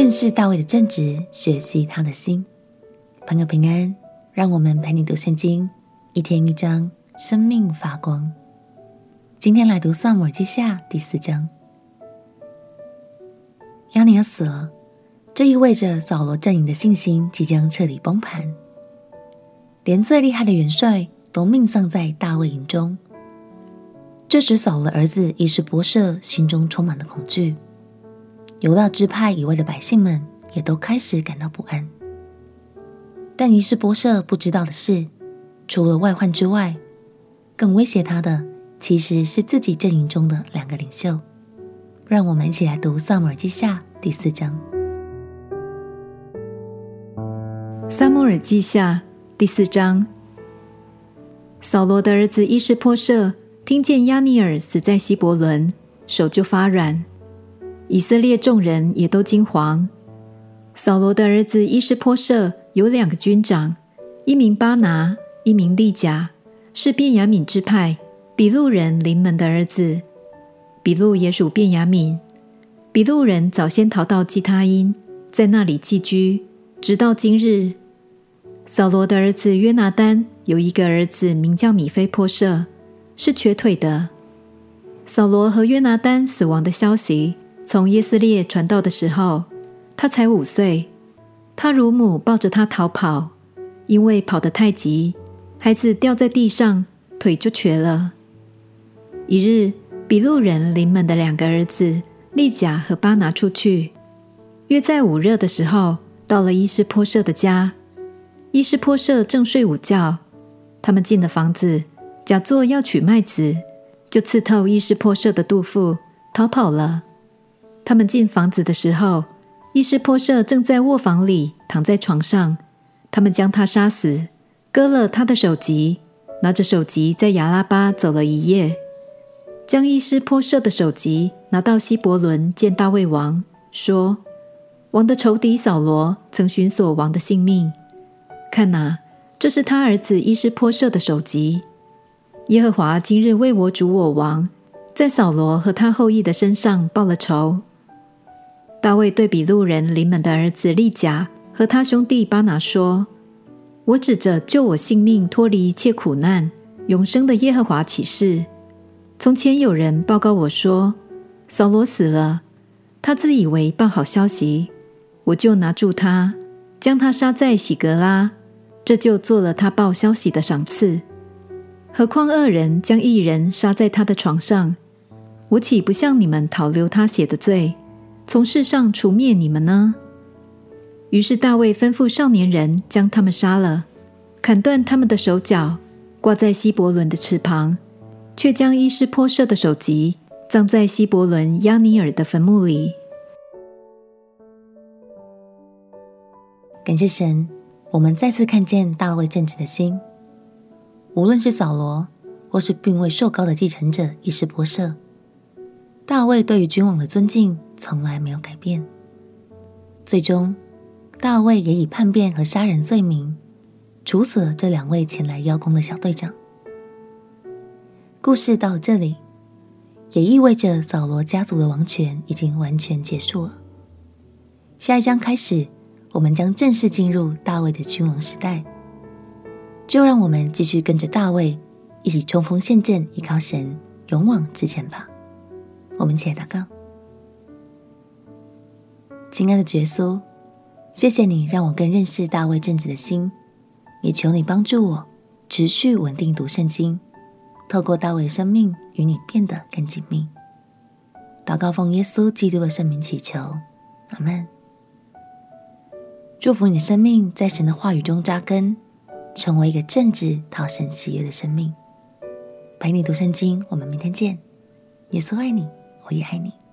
认识大卫的正直，学习他的心。朋友平安，让我们陪你读圣经，一天一章，生命发光。今天来读撒母耳记下第四章。押尼珥死了，这意味着扫罗阵营的信心即将彻底崩盘，连最厉害的元帅都命丧在大卫营中。这使扫罗儿子伊施波设心中充满了恐惧，犹大支派以外的百姓们也都开始感到不安。但伊施波设不知道的是，除了外患之外，更威胁他的其实是自己阵营中的两个领袖。让我们一起来读《撒母耳记下》第四章。《撒母耳记下》第四章，扫罗的儿子伊施波设。听见押尼尔死在希伯伦，手就发软。以色列众人也都惊惶。扫罗的儿子伊施波设有两个军长，一名巴拿，一名利甲，是便雅悯支派比路人临门的儿子。比路也属便雅悯。比路人早先逃到基他因，在那里寄居，直到今日。扫罗的儿子约拿单有一个儿子，名叫米非波设。是瘸腿的。扫罗和约拿单死亡的消息从耶斯列传道的时候，他才五岁。他乳母抱着他逃跑，因为跑得太急，孩子掉在地上，腿就瘸了。一日，比路人临门的两个儿子利甲和巴拿出去，约在午热的时候，到了伊施波设的家。伊施波设正睡午觉，他们进了房子。假作要取麦子，就刺透伊施波设的肚腹，逃跑了。他们进房子的时候，伊施波设正在卧房里躺在床上。他们将他杀死，割了他的首级，拿着首级在亚拉巴走了一夜，将伊施波设的首级拿到希伯伦见大卫王，说：“王的仇敌扫罗曾寻索王的性命，看哪，这是他儿子伊施波设的首级。”耶和华今日为我主我王，在扫罗和他后裔的身上报了仇。大卫对比路人临门的儿子利甲和他兄弟巴拿说：“我指着救我性命、脱离一切苦难、永生的耶和华起誓，从前有人报告我说，扫罗死了，他自以为报好消息，我就拿住他，将他杀在洗格拉，这就做了他报消息的赏赐。”何况恶人将义人杀在他的床上，我岂不向你们讨留他血的罪，从世上除灭你们呢？于是大卫吩咐少年人将他们杀了，砍断他们的手脚，挂在希伯伦的池旁，却将伊施波设的首级葬在希伯伦押尼尔的坟墓里。感谢神，我们再次看见大卫正直的心。无论是扫罗，或是并未受膏的继承者伊施波设，大卫对于君王的尊敬从来没有改变。最终，大卫也以叛变和杀人罪名处死了这两位前来邀功的小队长。故事到这里，也意味着扫罗家族的王权已经完全结束了。下一章开始，我们将正式进入大卫的君王时代。就让我们继续跟着大卫一起冲锋陷阵，依靠神，勇往直前吧。我们一起来祷告。亲爱的耶稣，谢谢你让我更认识大卫正直的心，也求你帮助我持续稳定读圣经，透过大卫的生命与你变得更紧密。祷告奉耶稣基督的圣名祈求，阿门。祝福你的生命在神的话语中扎根。成为一个正直、讨神喜悦的生命。陪你读圣经，我们明天见。耶稣爱你，我也爱你。